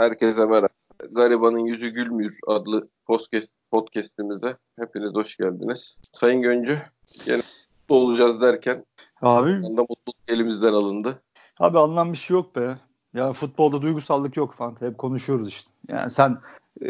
Herkese merhaba. Garibanın Yüzü Gülmüyor adlı podcast, podcastimize hepiniz hoş geldiniz. Sayın Göncü, yine mutlu olacağız derken Abi, anda mutluluk elimizden alındı. abi alınan bir şey yok be. Ya futbolda duygusallık yok falan. Hep konuşuyoruz işte. Yani sen e,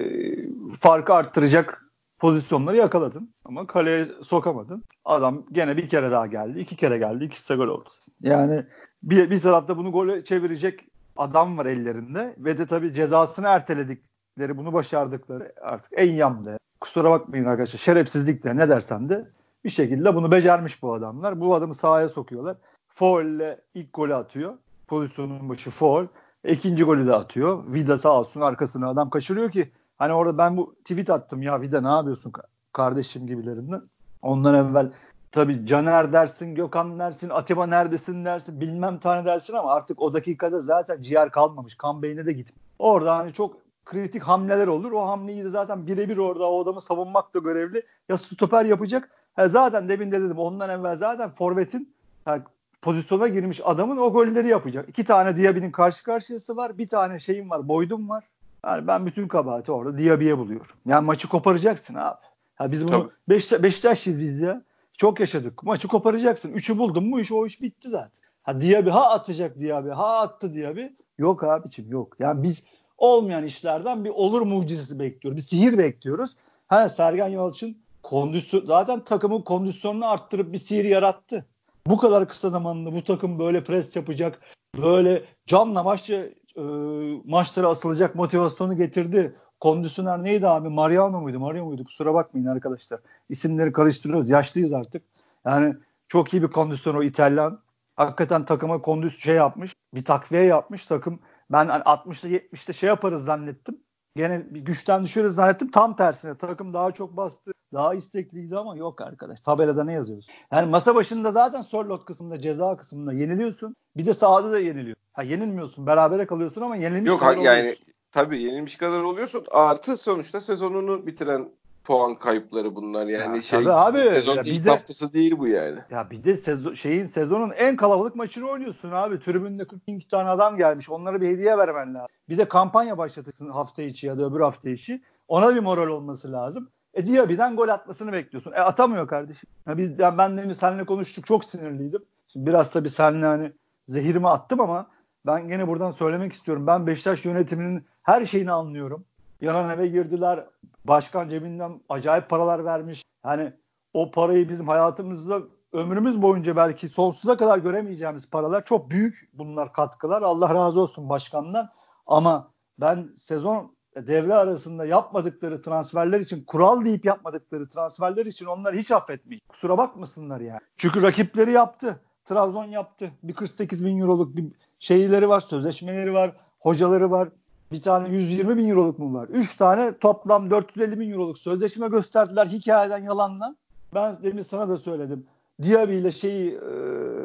farkı arttıracak pozisyonları yakaladın ama kaleye sokamadın. Adam gene bir kere daha geldi, iki kere geldi, ikisi de gol oldu. Yani bir, bir tarafta bunu gole çevirecek adam var ellerinde ve de tabii cezasını erteledikleri, bunu başardıkları artık en yamlı. Kusura bakmayın arkadaşlar şerefsizlik de ne dersen de bir şekilde bunu becermiş bu adamlar. Bu adamı sahaya sokuyorlar. Foul ile ilk golü atıyor. Pozisyonun başı foul. İkinci golü de atıyor. Vida sağ olsun arkasına adam kaçırıyor ki hani orada ben bu tweet attım ya Vida ne yapıyorsun kardeşim gibilerinden. Ondan evvel tabii Caner dersin, Gökhan dersin, Atiba neredesin dersin, bilmem tane dersin ama artık o dakikada zaten ciğer kalmamış. Kan beyne de gitmiş. Orada hani çok kritik hamleler olur. O hamleyi de zaten birebir orada o adamı savunmakla görevli. Ya stoper yapacak. Ha zaten demin de dedim ondan evvel zaten forvetin yani pozisyona girmiş adamın o golleri yapacak. İki tane Diaby'nin karşı karşıyası var. Bir tane şeyim var. Boydum var. Yani ben bütün kabahati orada Diaby'ye buluyorum. Yani maçı koparacaksın abi. Ya biz bunu Beş, Beşiktaş'ız biz ya. Çok yaşadık. Maçı koparacaksın. Üçü buldun mu iş o iş bitti zaten. Ha Diaby ha atacak Diaby. Ha attı Diaby. Yok abiciğim yok. Yani biz olmayan işlerden bir olur mucizesi bekliyoruz. Bir sihir bekliyoruz. Ha Sergen Yalçın kondisyon zaten takımın kondisyonunu arttırıp bir sihir yarattı. Bu kadar kısa zamanda bu takım böyle pres yapacak, böyle canla maçça e, maçlara asılacak motivasyonu getirdi. Kondisyoner neydi abi? Mariano muydu? Mario muydu? Kusura bakmayın arkadaşlar. İsimleri karıştırıyoruz. Yaşlıyız artık. Yani çok iyi bir kondisyon o İtalyan. Hakikaten takıma kondisyon şey yapmış. Bir takviye yapmış takım. Ben 60'ta 70'te şey yaparız zannettim. Gene bir güçten düşürüz zannettim. Tam tersine takım daha çok bastı. Daha istekliydi ama yok arkadaş. Tabelada ne yazıyoruz? Yani masa başında zaten Sorlot kısmında ceza kısmında yeniliyorsun. Bir de sahada da yeniliyorsun. Ha yenilmiyorsun. Berabere kalıyorsun ama yenilmiş Yok yani tabii yenilmiş kadar oluyorsun. Artı sonuçta sezonunu bitiren puan kayıpları bunlar yani ya, şey abi, sezon ya ilk de, haftası değil bu yani. Ya bir de sezon, şeyin sezonun en kalabalık maçını oynuyorsun abi. Tribünde 42 tane adam gelmiş. Onlara bir hediye vermen lazım. Bir de kampanya başlatırsın hafta içi ya da öbür hafta içi. Ona bir moral olması lazım. E Diaby'den gol atmasını bekliyorsun. E atamıyor kardeşim. Ya biz, yani ben de seninle konuştuk çok sinirliydim. Şimdi biraz tabii seninle hani zehirimi attım ama ben gene buradan söylemek istiyorum. Ben Beşiktaş yönetiminin her şeyini anlıyorum. Yanan eve girdiler. Başkan cebinden acayip paralar vermiş. Yani o parayı bizim hayatımızda ömrümüz boyunca belki sonsuza kadar göremeyeceğimiz paralar. Çok büyük bunlar katkılar. Allah razı olsun başkandan. Ama ben sezon devre arasında yapmadıkları transferler için kural deyip yapmadıkları transferler için onları hiç affetmeyin. Kusura bakmasınlar yani. Çünkü rakipleri yaptı. Trabzon yaptı. Bir 48 bin euroluk bir şeyleri var, sözleşmeleri var, hocaları var. Bir tane 120 bin euroluk mu var? 3 tane toplam 450 bin euroluk sözleşme gösterdiler hikayeden yalandan. Ben demin sana da söyledim. Diaby ile şeyi e,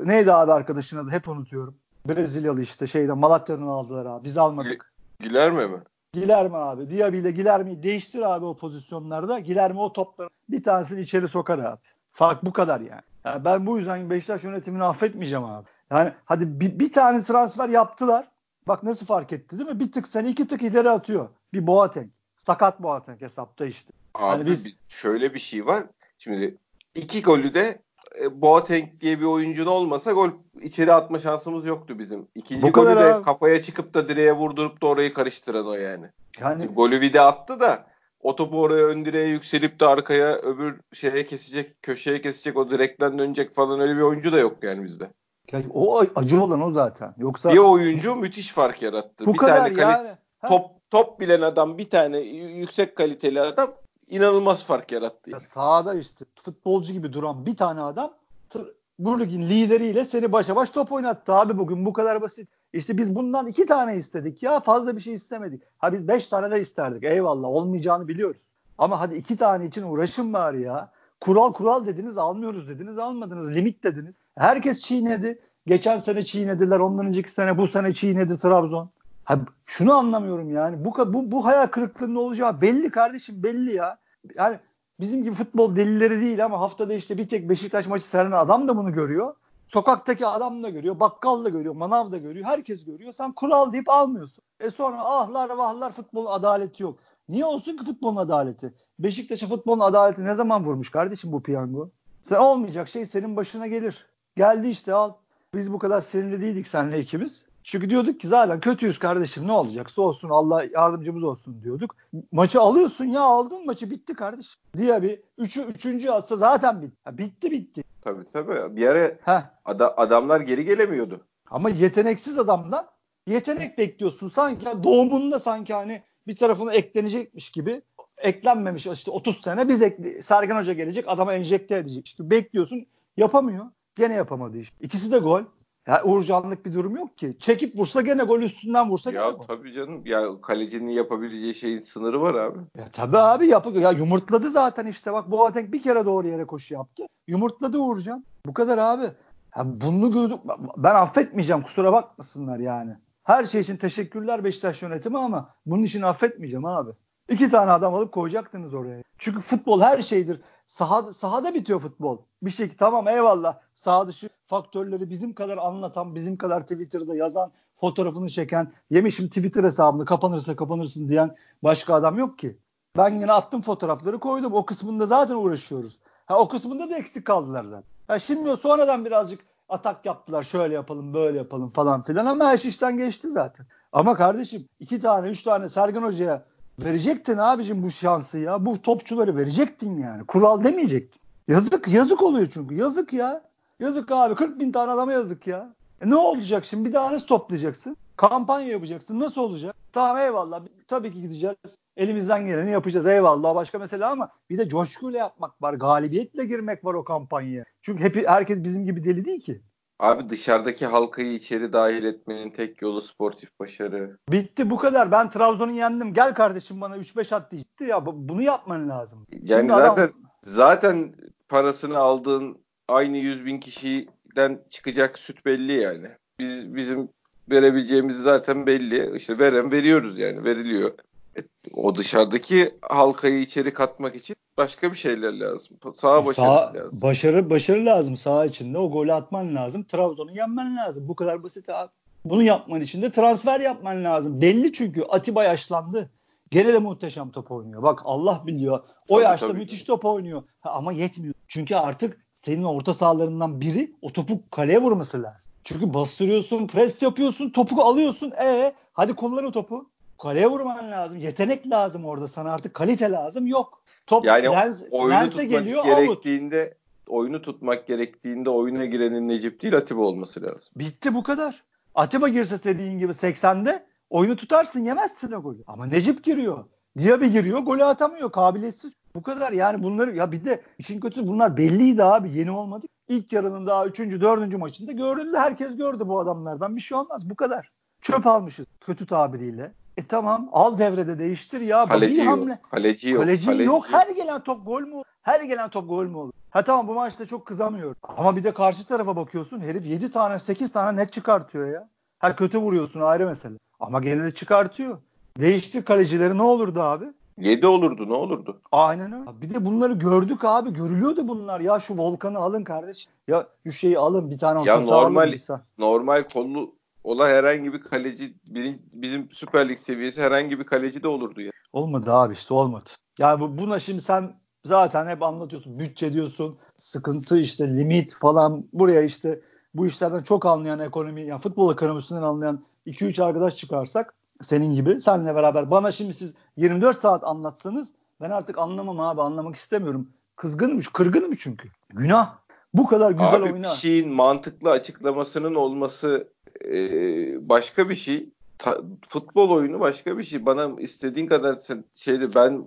neydi abi arkadaşın adı hep unutuyorum. Brezilyalı işte şeyden Malatya'dan aldılar abi. Biz almadık. Gilerme mi? Gilerme abi. Diaby ile Gilerme'yi değiştir abi o pozisyonlarda. Gilerme o topları bir tanesini içeri sokar abi. Fark bu kadar yani. yani ben bu yüzden Beşiktaş yönetimini affetmeyeceğim abi. Yani hadi bir, bir tane transfer yaptılar. Bak nasıl fark etti değil mi? Bir tık seni iki tık ileri atıyor. Bir Boateng. Sakat Boateng hesapta işte. Abi yani biz... şöyle bir şey var. Şimdi iki golü de e, Boateng diye bir oyuncun olmasa gol içeri atma şansımız yoktu bizim. İkinci Bu golü de abi. kafaya çıkıp da direğe vurdurup da orayı karıştıran o yani. Yani Şimdi golü bir de attı da o topu oraya ön direğe yükselip de arkaya öbür şeye kesecek, köşeye kesecek, o direkten dönecek falan öyle bir oyuncu da yok yani bizde. Yani o acı olan o zaten. Yoksa bir oyuncu müthiş fark yarattı. Bu bir kadar tane yani. top top bilen adam, bir tane yüksek kaliteli adam inanılmaz fark yarattı. Ya sahada işte futbolcu gibi duran bir tane adam bu ligin lideriyle seni başa baş top oynattı abi bugün bu kadar basit. İşte biz bundan iki tane istedik ya fazla bir şey istemedik. Ha biz beş tane de isterdik eyvallah olmayacağını biliyoruz. Ama hadi iki tane için uğraşın bari ya. Kural kural dediniz almıyoruz dediniz almadınız limit dediniz. Herkes çiğnedi. Geçen sene çiğnediler ondan önceki sene bu sene çiğnedi Trabzon. Ha, şunu anlamıyorum yani bu, bu, bu hayal kırıklığının olacağı belli kardeşim belli ya. Yani bizim gibi futbol delileri değil ama haftada işte bir tek Beşiktaş maçı seyreden adam da bunu görüyor. Sokaktaki adam da görüyor, bakkal da görüyor, manav da görüyor, herkes görüyor. Sen kural deyip almıyorsun. E sonra ahlar vahlar futbolun adaleti yok. Niye olsun ki futbolun adaleti? Beşiktaş'a futbolun adaleti ne zaman vurmuş kardeşim bu piyango? Sen olmayacak şey senin başına gelir. Geldi işte al. Biz bu kadar sinirli değildik seninle ikimiz. Çünkü diyorduk ki zaten kötüyüz kardeşim ne olacaksa olsun Allah yardımcımız olsun diyorduk. Maçı alıyorsun ya aldın maçı bitti kardeşim. Diye bir üçü, üçüncü atsa zaten bitti. Bitti bitti. Tabii tabii. Bir ara ada, adamlar geri gelemiyordu. Ama yeteneksiz adamdan yetenek bekliyorsun. Sanki doğumunda sanki hani bir tarafına eklenecekmiş gibi eklenmemiş işte 30 sene biz ekli, Sergen Hoca gelecek adama enjekte edecek. İşte bekliyorsun yapamıyor. Gene yapamadı işte. İkisi de gol. Ya Uğurcanlık bir durum yok ki. Çekip vursa gene gol üstünden vursa ya, gene gol. tabii canım. Ya kalecinin yapabileceği şeyin sınırı var abi. Ya tabii abi yapıyor. Ya yumurtladı zaten işte. Bak Boateng bir kere doğru yere koşu yaptı. Yumurtladı Uğurcan. Bu kadar abi. Ya bunu gördük. Ben affetmeyeceğim kusura bakmasınlar yani. Her şey için teşekkürler Beşiktaş yönetimi ama bunun için affetmeyeceğim abi. İki tane adam alıp koyacaktınız oraya. Çünkü futbol her şeydir. Sahada, sahada bitiyor futbol. Bir şey tamam eyvallah. Saha dışı faktörleri bizim kadar anlatan, bizim kadar Twitter'da yazan, fotoğrafını çeken, yemişim Twitter hesabını kapanırsa kapanırsın diyen başka adam yok ki. Ben yine attım fotoğrafları koydum. O kısmında zaten uğraşıyoruz. Ha, o kısmında da eksik kaldılar zaten. Ha, şimdi sonradan birazcık atak yaptılar. Şöyle yapalım, böyle yapalım falan filan ama her şey işten geçti zaten. Ama kardeşim iki tane, üç tane Sergen Hoca'ya verecektin abicim bu şansı ya. Bu topçuları verecektin yani. Kural demeyecektin. Yazık, yazık oluyor çünkü. Yazık ya. Yazık abi 40 bin tane adama yazık ya. E ne olacak şimdi? Bir daha nasıl toplayacaksın? Kampanya yapacaksın. Nasıl olacak? Tamam eyvallah. Tabii ki gideceğiz. Elimizden geleni yapacağız. Eyvallah başka mesele ama bir de coşkuyla yapmak var. Galibiyetle girmek var o kampanyaya. Çünkü hep herkes bizim gibi deli değil ki. Abi dışarıdaki halkayı içeri dahil etmenin tek yolu sportif başarı. Bitti bu kadar. Ben Trabzon'u yendim. Gel kardeşim bana 3-5 at diyecekti ya. Bunu yapman lazım. Yani Şimdi zaten adam... zaten parasını aldığın aynı 100 bin kişiden çıkacak süt belli yani. Biz bizim verebileceğimiz zaten belli. İşte veren veriyoruz yani veriliyor. O dışarıdaki halkayı içeri katmak için başka bir şeyler lazım. Sağ başarı lazım. Başarı başarı lazım sağ içinde. O golü atman lazım. Trabzon'u yenmen lazım. Bu kadar basit abi. Bunu yapman için de transfer yapman lazım. Belli çünkü Atiba yaşlandı. Gene de muhteşem top oynuyor. Bak Allah biliyor. O tabii, yaşta tabii. müthiş top oynuyor. Ha, ama yetmiyor. Çünkü artık senin orta sahalarından biri o topu kaleye vurması lazım. Çünkü bastırıyorsun, pres yapıyorsun, topu alıyorsun. E hadi kullan o topu. Kaleye vurman lazım. Yetenek lazım orada sana artık kalite lazım. Yok. Top yani lens, oyunu tutmak geliyor, gerektiğinde out. oyunu tutmak gerektiğinde oyuna girenin Necip değil Atiba olması lazım. Bitti bu kadar. Atiba girse dediğin gibi 80'de oyunu tutarsın yemezsin o golü. Ama Necip giriyor. Diaby giriyor golü atamıyor kabiliyetsiz. Bu kadar yani bunları ya bir de işin kötüsü bunlar belliydi abi yeni olmadı. İlk yarının daha 3. 4. maçında görüldü. Herkes gördü bu adamlardan bir şey olmaz bu kadar. Çöp almışız kötü tabiriyle. E tamam al devrede değiştir ya. Kaleci yok. Hamle. Kaleci yok. Kaleci, Kaleci yok. Her gelen top gol mü? Her gelen top gol mü olur? Ha tamam bu maçta çok kızamıyorum. Ama bir de karşı tarafa bakıyorsun. Herif 7 tane 8 tane net çıkartıyor ya. Her kötü vuruyorsun ayrı mesele. Ama genelde çıkartıyor. Değiştir kalecileri ne olurdu abi? 7 olurdu ne olurdu? Aynen öyle. Bir de bunları gördük abi. Görülüyordu bunlar. Ya şu Volkan'ı alın kardeş. Ya şu şeyi alın bir tane ya normal, normal kollu ola herhangi bir kaleci bizim Süper Lig seviyesi herhangi bir kaleci de olurdu ya. Olmadı abi işte olmadı. Yani bu, buna şimdi sen zaten hep anlatıyorsun. Bütçe diyorsun. Sıkıntı işte limit falan. Buraya işte bu işlerden çok anlayan ekonomi yani futbol ekonomisinden anlayan 2-3 arkadaş çıkarsak senin gibi senle beraber bana şimdi siz 24 saat anlatsanız ben artık anlamam abi anlamak istemiyorum. Kızgınım, kırgınım çünkü. Günah. Bu kadar güzel abi, oyna. bir şeyin mantıklı açıklamasının olması e, başka bir şey. Ta, futbol oyunu başka bir şey. Bana istediğin kadar şeyde ben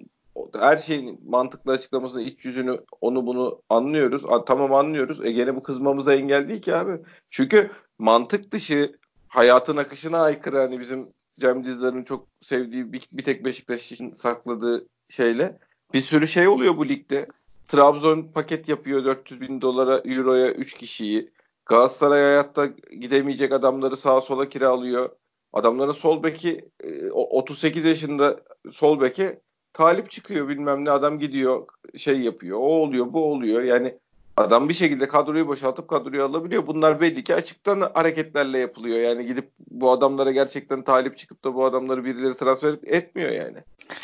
her şeyin mantıklı açıklamasını, iç yüzünü, onu bunu anlıyoruz. A, tamam anlıyoruz. E gene bu kızmamıza engel değil ki abi. Çünkü mantık dışı hayatın akışına aykırı hani bizim Cem Dizdar'ın çok sevdiği bir, bir tek Beşiktaş için sakladığı şeyle bir sürü şey oluyor bu ligde. Trabzon paket yapıyor 400 bin dolara, euroya 3 kişiyi. Galatasaray hayatta gidemeyecek adamları sağa sola kiralıyor. Adamların sol beki 38 e, yaşında sol beke talip çıkıyor bilmem ne adam gidiyor şey yapıyor. O oluyor bu oluyor. Yani Adam bir şekilde kadroyu boşaltıp kadroyu alabiliyor. Bunlar belli ki açıktan hareketlerle yapılıyor. Yani gidip bu adamlara gerçekten talip çıkıp da bu adamları birileri transfer etmiyor yani.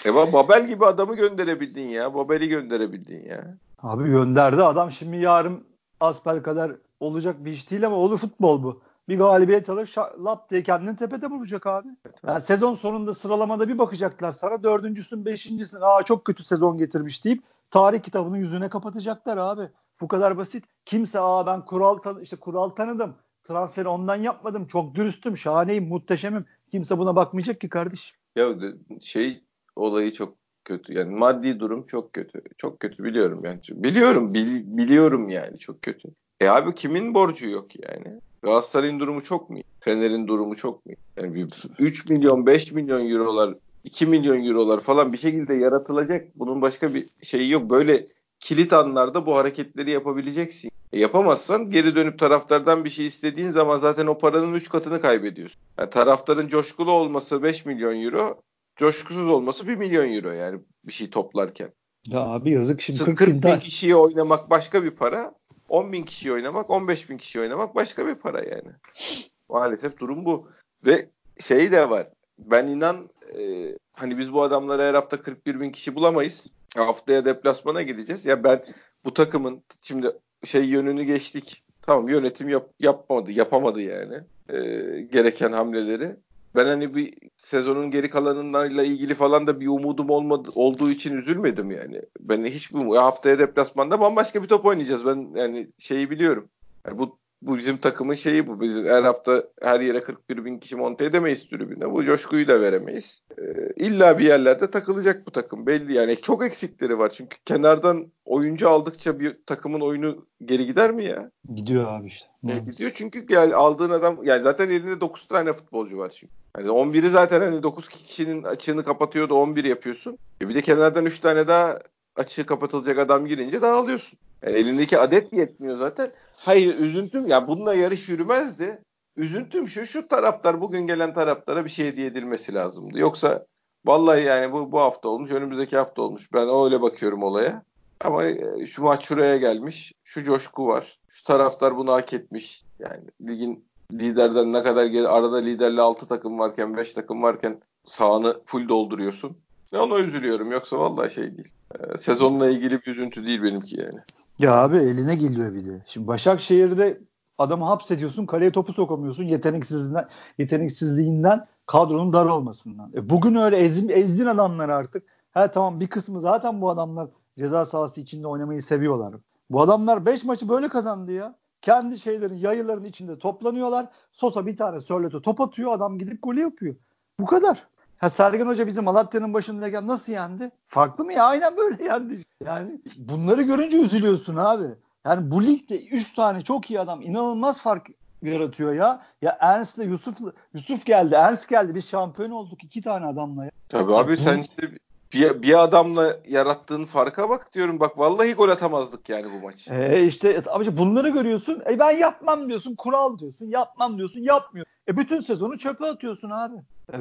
E Babel gibi adamı gönderebildin ya. Babel'i gönderebildin ya. Abi gönderdi adam şimdi yarın asper kadar olacak bir iş değil ama olur futbol bu. Bir galibiyet alır lap diye kendini tepede bulacak abi. Yani sezon sonunda sıralamada bir bakacaklar sana dördüncüsün beşincisin aa çok kötü sezon getirmiş deyip tarih kitabının yüzüne kapatacaklar abi. Bu kadar basit. Kimse aa ben kural tan işte kural tanıdım. Transferi ondan yapmadım. Çok dürüstüm, şahaneyim, muhteşemim. Kimse buna bakmayacak ki kardeş. Ya şey olayı çok kötü. Yani maddi durum çok kötü. Çok kötü biliyorum yani. Biliyorum, bil, biliyorum yani çok kötü. E abi kimin borcu yok yani? Galatasaray'ın durumu çok mu? Fener'in durumu çok mu? Yani bir 3 milyon, 5 milyon eurolar, 2 milyon eurolar falan bir şekilde yaratılacak. Bunun başka bir şeyi yok. Böyle kilit anlarda bu hareketleri yapabileceksin. E yapamazsan geri dönüp taraftardan bir şey istediğin zaman zaten o paranın 3 katını kaybediyorsun. Yani taraftarın coşkulu olması 5 milyon euro, coşkusuz olması 1 milyon euro yani bir şey toplarken. Ya abi yazık şimdi 40, 40 bin kişiye oynamak başka bir para. 10 bin kişi oynamak, 15 bin kişi oynamak başka bir para yani. Maalesef durum bu. Ve şey de var. Ben inan e, hani biz bu adamları her hafta 41 bin kişi bulamayız. Haftaya deplasmana gideceğiz. Ya ben bu takımın şimdi şey yönünü geçtik. Tamam yönetim yap, yapmadı, yapamadı yani. E, gereken hamleleri. Ben hani bir sezonun geri kalanıyla ilgili falan da bir umudum olmadı, olduğu için üzülmedim yani. Ben hiçbir haftaya deplasmanda bambaşka bir top oynayacağız. Ben yani şeyi biliyorum. Yani bu bu bizim takımın şeyi bu. Biz her hafta her yere 41 bin kişi monte edemeyiz tribüne. Bu coşkuyu da veremeyiz. Ee, illa bir yerlerde takılacak bu takım. Belli yani. Çok eksikleri var. Çünkü kenardan oyuncu aldıkça bir takımın oyunu geri gider mi ya? Gidiyor abi işte. E, gidiyor çünkü yani aldığın adam yani zaten elinde 9 tane futbolcu var çünkü. Yani 11'i zaten hani 9 kişinin açığını kapatıyordu 11 yapıyorsun. E bir de kenardan 3 tane daha açığı kapatılacak adam girince dağılıyorsun. Yani elindeki adet yetmiyor zaten. Hayır üzüntüm ya bununla yarış yürümezdi. Üzüntüm şu şu taraftar bugün gelen taraftara bir şey hediye edilmesi lazımdı. Yoksa vallahi yani bu bu hafta olmuş önümüzdeki hafta olmuş. Ben öyle bakıyorum olaya. Ama e, şu maç şuraya gelmiş. Şu coşku var. Şu taraftar bunu hak etmiş. Yani ligin liderden ne kadar geri arada liderle 6 takım varken 5 takım varken sahanı full dolduruyorsun. Ona üzülüyorum. Yoksa vallahi şey değil. Ee, sezonla ilgili bir üzüntü değil benimki yani. Ya abi eline geliyor bir de. Şimdi Başakşehir'de adamı hapsediyorsun, kaleye topu sokamıyorsun yeteneksizliğinden, yeteneksizliğinden kadronun dar olmasından. E bugün öyle ezdin, ezdin adamları artık. Ha tamam bir kısmı zaten bu adamlar ceza sahası içinde oynamayı seviyorlar. Bu adamlar 5 maçı böyle kazandı ya. Kendi şeylerin, yayıların içinde toplanıyorlar. Sosa bir tane sörlete top atıyor. Adam gidip golü yapıyor. Bu kadar. Ha Sergen Hoca bizim Malatya'nın başındayken nasıl yendi? Farklı mı ya? Aynen böyle yendi. Yani bunları görünce üzülüyorsun abi. Yani bu ligde 3 tane çok iyi adam inanılmaz fark yaratıyor ya. Ya Ernst ile Yusuf Yusuf geldi. Ernst geldi. Biz şampiyon olduk iki tane adamla ya. Tabii abi, abi sen işte bir, bir adamla yarattığın farka bak diyorum. Bak vallahi gol atamazdık yani bu maç. E işte abici bunları görüyorsun. E ben yapmam diyorsun. Kural diyorsun. Yapmam diyorsun. Yapmıyor. E bütün sezonu çöpe atıyorsun abi. E,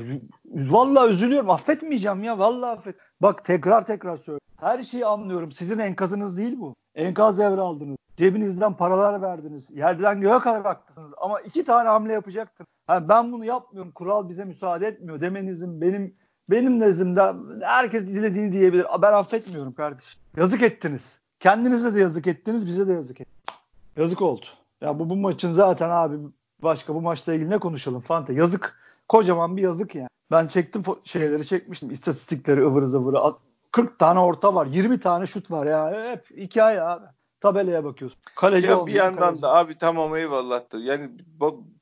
vallahi üzülüyorum. Affetmeyeceğim ya. Vallahi affet. Bak tekrar tekrar söylüyorum. Her şeyi anlıyorum. Sizin enkazınız değil bu. Enkaz devraldınız. Cebinizden paralar verdiniz. Yerden göğe kadar baktınız. Ama iki tane hamle yapacaktın. Yani ben bunu yapmıyorum. Kural bize müsaade etmiyor demenizin benim benim nezdimde herkes dilediğini diyebilir. Ben affetmiyorum kardeşim. Yazık ettiniz. Kendinize de yazık ettiniz, bize de yazık ettiniz. Yazık oldu. Ya bu, bu maçın zaten abi başka bu maçla ilgili ne konuşalım Fante? Yazık. Kocaman bir yazık yani. Ben çektim şeyleri çekmiştim. İstatistikleri ıvırı zıvırı. 40 tane orta var. 20 tane şut var ya. Hep hikaye abi. Tabelaya bakıyorsun. Kaleci ya bir yandan kaleci. da abi tamam eyvallahtır. Yani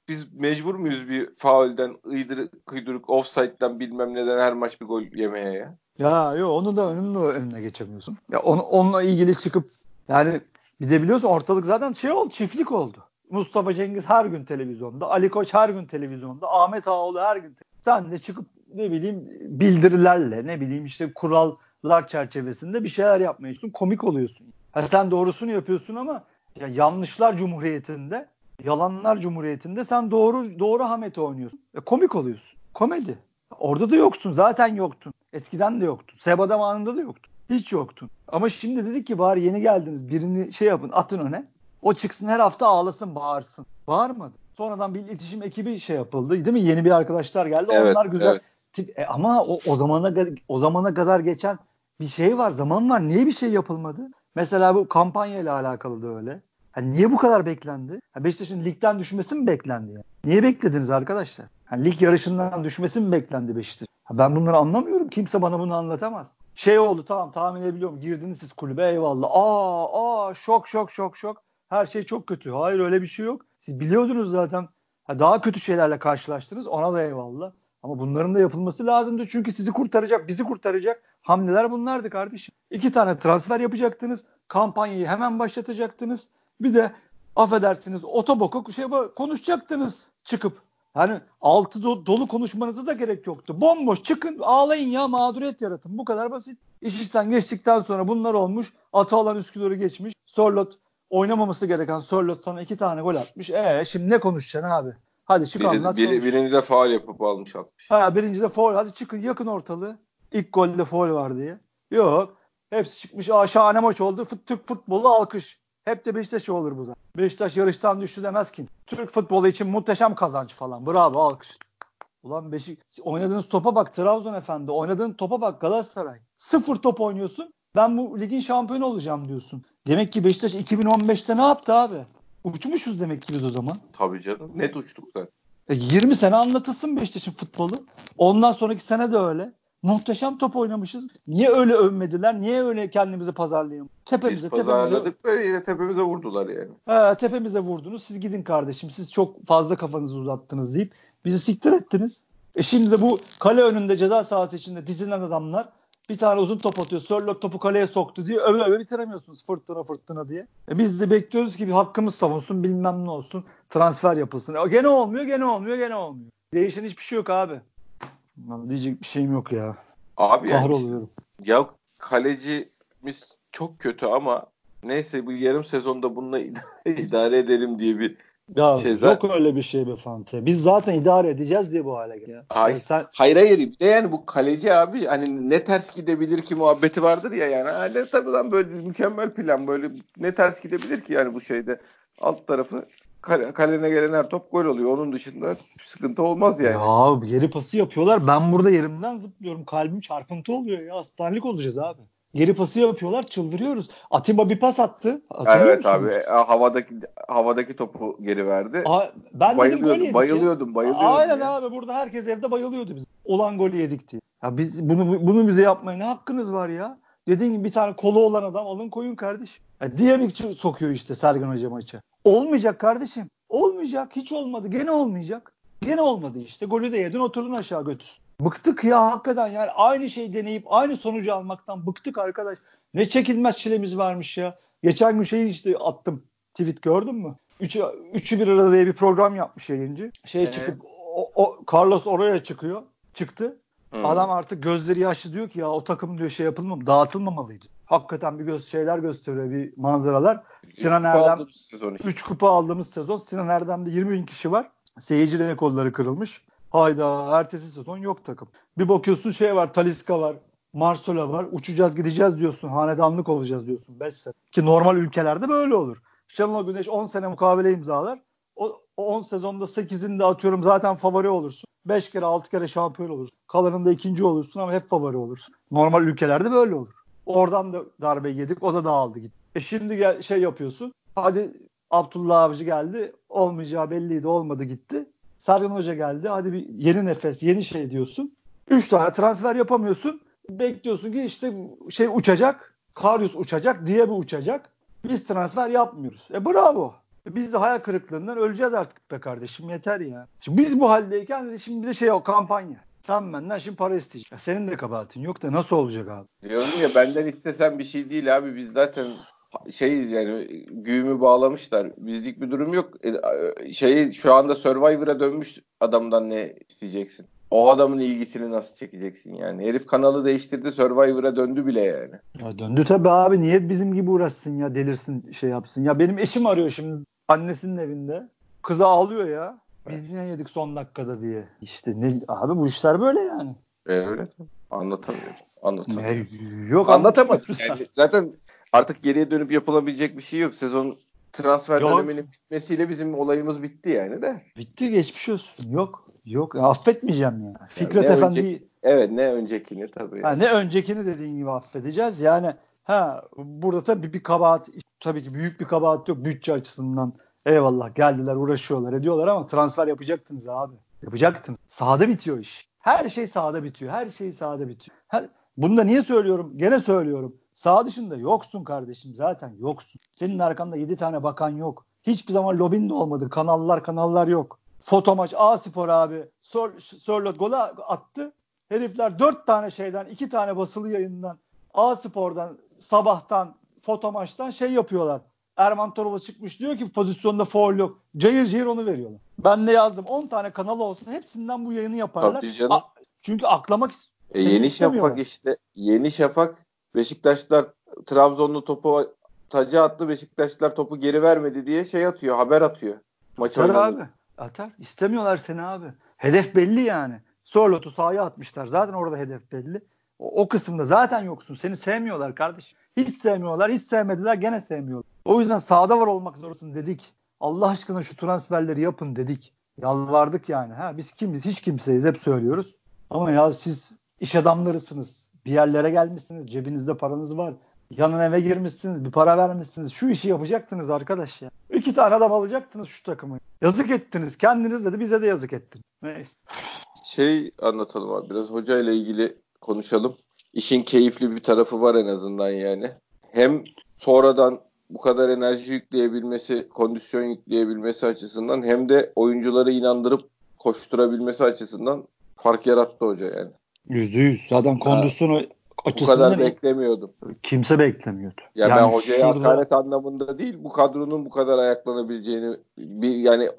biz mecbur muyuz bir faulden, ıydırık, kıydırık, offside'den bilmem neden her maç bir gol yemeye ya? Ya yok onu da önünü önüne geçemiyorsun. Ya onu, onunla ilgili çıkıp yani bir de biliyorsun ortalık zaten şey oldu, çiftlik oldu. Mustafa Cengiz her gün televizyonda, Ali Koç her gün televizyonda, Ahmet Ağoğlu her gün. Sen de çıkıp ne bileyim bildirilerle, ne bileyim işte kurallar çerçevesinde bir şeyler yapmaya çalışıyorsun. Komik oluyorsun. Ha sen doğrusunu yapıyorsun ama ya yanlışlar cumhuriyetinde Yalanlar Cumhuriyeti'nde sen doğru doğru Hamet'i oynuyorsun. E, komik oluyorsun. Komedi. Orada da yoksun. Zaten yoktun. Eskiden de yoktun. Seba zamanında da yoktun. Hiç yoktun. Ama şimdi dedik ki bari yeni geldiniz. Birini şey yapın atın öne. O çıksın her hafta ağlasın bağırsın. Bağırmadı. Sonradan bir iletişim ekibi şey yapıldı değil mi? Yeni bir arkadaşlar geldi. Evet, Onlar güzel. Evet. Tip, e, ama o, o zamana o zamana kadar geçen bir şey var, zaman var. Niye bir şey yapılmadı? Mesela bu kampanya ile alakalı da öyle. Yani niye bu kadar beklendi? Yani Beşiktaş'ın ligden düşmesi mi beklendi yani? Niye beklediniz arkadaşlar? Yani lig yarışından düşmesi mi beklendi Beşiktaş? Ben bunları anlamıyorum. Kimse bana bunu anlatamaz. Şey oldu tamam tahmin edebiliyorum. Girdiniz siz kulübe eyvallah. Aa aa şok şok şok şok. Her şey çok kötü. Hayır öyle bir şey yok. Siz biliyordunuz zaten. daha kötü şeylerle karşılaştınız. Ona da eyvallah. Ama bunların da yapılması lazımdı. Çünkü sizi kurtaracak, bizi kurtaracak hamleler bunlardı kardeşim. İki tane transfer yapacaktınız. Kampanyayı hemen başlatacaktınız. Bir de affedersiniz otoboku şey konuşacaktınız çıkıp. Yani altı do- dolu konuşmanıza da gerek yoktu. Bomboş çıkın ağlayın ya mağduriyet yaratın. Bu kadar basit. İş işten geçtikten sonra bunlar olmuş. Atalan Üsküdar'ı geçmiş. Sorlot oynamaması gereken Sorlot sana iki tane gol atmış. E şimdi ne konuşacaksın abi? Hadi çık biri, anlat. Biri, birinci de faal yapıp almış atmış. Ha birinci de faal. Hadi çıkın yakın ortalığı. İlk golde faal var diye. Yok. Hepsi çıkmış. Aa şahane maç oldu. Fut, Türk futbolu alkış. Hep de Beşiktaş olur bu zaman. Beşiktaş yarıştan düştü demez ki. Türk futbolu için muhteşem kazanç falan. Bravo alkış. Ulan Beşik oynadığınız topa bak Trabzon efendi. Oynadığın topa bak Galatasaray. Sıfır top oynuyorsun. Ben bu ligin şampiyonu olacağım diyorsun. Demek ki Beşiktaş 2015'te ne yaptı abi? Uçmuşuz demek ki biz o zaman. Tabii canım. Net uçtuk zaten. E 20 sene anlatılsın Beşiktaş'ın futbolu. Ondan sonraki sene de öyle. Muhteşem top oynamışız. Niye öyle övmediler? Niye öyle kendimizi pazarlayalım? Tepemize, Biz pazarladık tepemize... ve yine tepemize vurdular yani. He, tepemize vurdunuz. Siz gidin kardeşim. Siz çok fazla kafanızı uzattınız deyip bizi siktir ettiniz. E şimdi de bu kale önünde ceza sahası içinde dizilen adamlar bir tane uzun top atıyor. Sörlot topu kaleye soktu diye öve öve bitiremiyorsunuz fırtına fırtına diye. E biz de bekliyoruz ki bir hakkımız savunsun bilmem ne olsun. Transfer yapılsın. E gene olmuyor gene olmuyor gene olmuyor. Değişen hiçbir şey yok abi. Diyecek bir şeyim yok ya. Abi Kahroluyorum. Yani, ya kalecimiz çok kötü ama neyse bu yarım sezonda bununla idare edelim diye bir ya şey yok zaten... öyle bir şey be Fante. Biz zaten idare edeceğiz diye bu hale geldik. Hayır, yani sen... hayır hayır. Bir de yani bu kaleci abi hani ne ters gidebilir ki muhabbeti vardır ya yani. Hala tabii lan böyle mükemmel plan böyle ne ters gidebilir ki yani bu şeyde. Alt tarafı kale, kalene gelen her top gol oluyor. Onun dışında sıkıntı olmaz yani. Ya geri pası yapıyorlar. Ben burada yerimden zıplıyorum. Kalbim çarpıntı oluyor ya. Hastanelik olacağız abi. Geri pası yapıyorlar çıldırıyoruz. Atiba bir pas attı. Hatırlıyor evet musunuz? abi havadaki havadaki topu geri verdi. Aa, ben bayılıyordum, dedim gol bayılıyordum, ya. bayılıyordum. Aynen ya. abi burada herkes evde bayılıyordu biz. Olan golü yedik diye. Ya biz bunu bunu bize yapmaya ne hakkınız var ya? Dediğin gibi bir tane kolu olan adam alın koyun kardeşim. Ya diğer sokuyor işte Sergen Hoca maçı. Olmayacak kardeşim. Olmayacak. Hiç olmadı. Gene olmayacak. Gene olmadı işte. Golü de yedin oturdun aşağı götür. Bıktık ya hakikaten yani aynı şey deneyip aynı sonucu almaktan bıktık arkadaş. Ne çekilmez çilemiz varmış ya. Geçen gün şeyi işte attım. Tweet gördün mü? Üçü, üçü bir arada diye bir program yapmış yayıncı. Şey ee? çıkıp o, o, Carlos oraya çıkıyor. Çıktı. Hmm. Adam artık gözleri yaşlı diyor ki ya o takım diyor şey yapılmam dağıtılmamalıydı. Hakikaten bir göz şeyler gösteriyor bir manzaralar. Sinan Erdem 3 kupa aldığımız sezon Sinan Erdem'de 20 bin kişi var. Seyirci rekorları kırılmış. Hayda ertesi sezon yok takım. Bir bakıyorsun şey var Taliska var. Marcelo var. Uçacağız gideceğiz diyorsun. Hanedanlık olacağız diyorsun 5 sene. Ki normal ülkelerde böyle olur. Şenol Güneş 10 sene mukavele imzalar. O, o 10 sezonda 8'inde atıyorum zaten favori olursun. 5 kere 6 kere şampiyon olursun. Kalanında ikinci olursun ama hep favori olursun. Normal ülkelerde böyle olur. Oradan da darbe yedik. O da dağıldı gitti. E şimdi gel, şey yapıyorsun. Hadi Abdullah Avcı geldi. Olmayacağı belliydi. Olmadı gitti. Sergen Hoca geldi. Hadi bir yeni nefes, yeni şey diyorsun. Üç tane transfer yapamıyorsun. Bekliyorsun ki işte şey uçacak. Karius uçacak. diye bir uçacak. Biz transfer yapmıyoruz. E bravo. E biz de hayal kırıklığından öleceğiz artık be kardeşim. Yeter ya. Şimdi biz bu haldeyken şimdi bir de şey o kampanya. Sen benden şimdi para isteyeceksin. Senin de kabahatin yok da nasıl olacak abi? Diyorum ya benden istesen bir şey değil abi. Biz zaten şey yani güğümü bağlamışlar. Bizlik bir durum yok. E, şeyi şu anda Survivor'a dönmüş adamdan ne isteyeceksin? O adamın ilgisini nasıl çekeceksin yani? Herif kanalı değiştirdi Survivor'a döndü bile yani. Ya döndü tabii abi. Niye bizim gibi uğraşsın ya delirsin şey yapsın. Ya benim eşim arıyor şimdi annesinin evinde. Kızı ağlıyor ya. Biz niye yedik son dakikada diye. İşte ne abi bu işler böyle yani. Evet. Anlatamıyorum. Anlatamıyor. Yok anlatamadım. Yani zaten artık geriye dönüp yapılabilecek bir şey yok. Sezon transfer yok. döneminin bitmesiyle bizim olayımız bitti yani de. Bitti geçmiş olsun. Yok. Yok affetmeyeceğim ya. Fikret yani Efendi Evet ne öncekini tabii. Ha, ne öncekini dediğin gibi affedeceğiz. Yani ha burada tabii bir kabahat tabii ki büyük bir kabahat yok bütçe açısından. Eyvallah geldiler uğraşıyorlar ediyorlar ama transfer yapacaktınız abi. Yapacaktınız. Sahada bitiyor iş. Her şey sahada bitiyor. Her şey sahada bitiyor. Her, bunu da niye söylüyorum? Gene söylüyorum. Sağ dışında yoksun kardeşim zaten yoksun. Senin arkanda 7 tane bakan yok. Hiçbir zaman lobin de olmadı. Kanallar kanallar yok. Foto maç A Spor abi. Sörlot golü attı. Herifler 4 tane şeyden 2 tane basılı yayından A Spor'dan sabahtan foto maçtan şey yapıyorlar. Erman Torova çıkmış diyor ki pozisyonda foul yok. Cayır cayır onu veriyorlar. Ben de yazdım 10 tane kanal olsa hepsinden bu yayını yaparlar. A- çünkü aklamak e, Yeni Şafak işte Yeni Şafak Beşiktaşlar Trabzonlu topu tacı attı Beşiktaşlar topu geri vermedi diye şey atıyor haber atıyor. Maç Atar abi atar. İstemiyorlar seni abi. Hedef belli yani. Sorlot'u sahaya atmışlar. Zaten orada hedef belli. O, o kısımda zaten yoksun. Seni sevmiyorlar kardeş. Hiç sevmiyorlar. Hiç sevmediler. Gene sevmiyorlar. O yüzden sahada var olmak zorundasın dedik. Allah aşkına şu transferleri yapın dedik. Yalvardık yani. Ha biz kimiz? Hiç kimseyiz. Hep söylüyoruz. Ama ya siz iş adamlarısınız. Bir yerlere gelmişsiniz. Cebinizde paranız var. Yanın eve girmişsiniz. Bir para vermişsiniz. Şu işi yapacaktınız arkadaş ya. İki tane adam alacaktınız şu takımı. Yazık ettiniz. Kendiniz dedi bize de yazık ettiniz. Neyse. Şey anlatalım abi. Biraz hoca ile ilgili konuşalım. İşin keyifli bir tarafı var en azından yani. Hem sonradan bu kadar enerji yükleyebilmesi, kondisyon yükleyebilmesi açısından hem de oyuncuları inandırıp koşturabilmesi açısından fark yarattı hoca yani. Yüzde yüz. Zaten kondisyonu ha, açısından bu kadar beklemiyordum. Kimse beklemiyordu. Ya yani ben hocaya şurada... hakaret anlamında değil bu kadronun bu kadar ayaklanabileceğini bir yani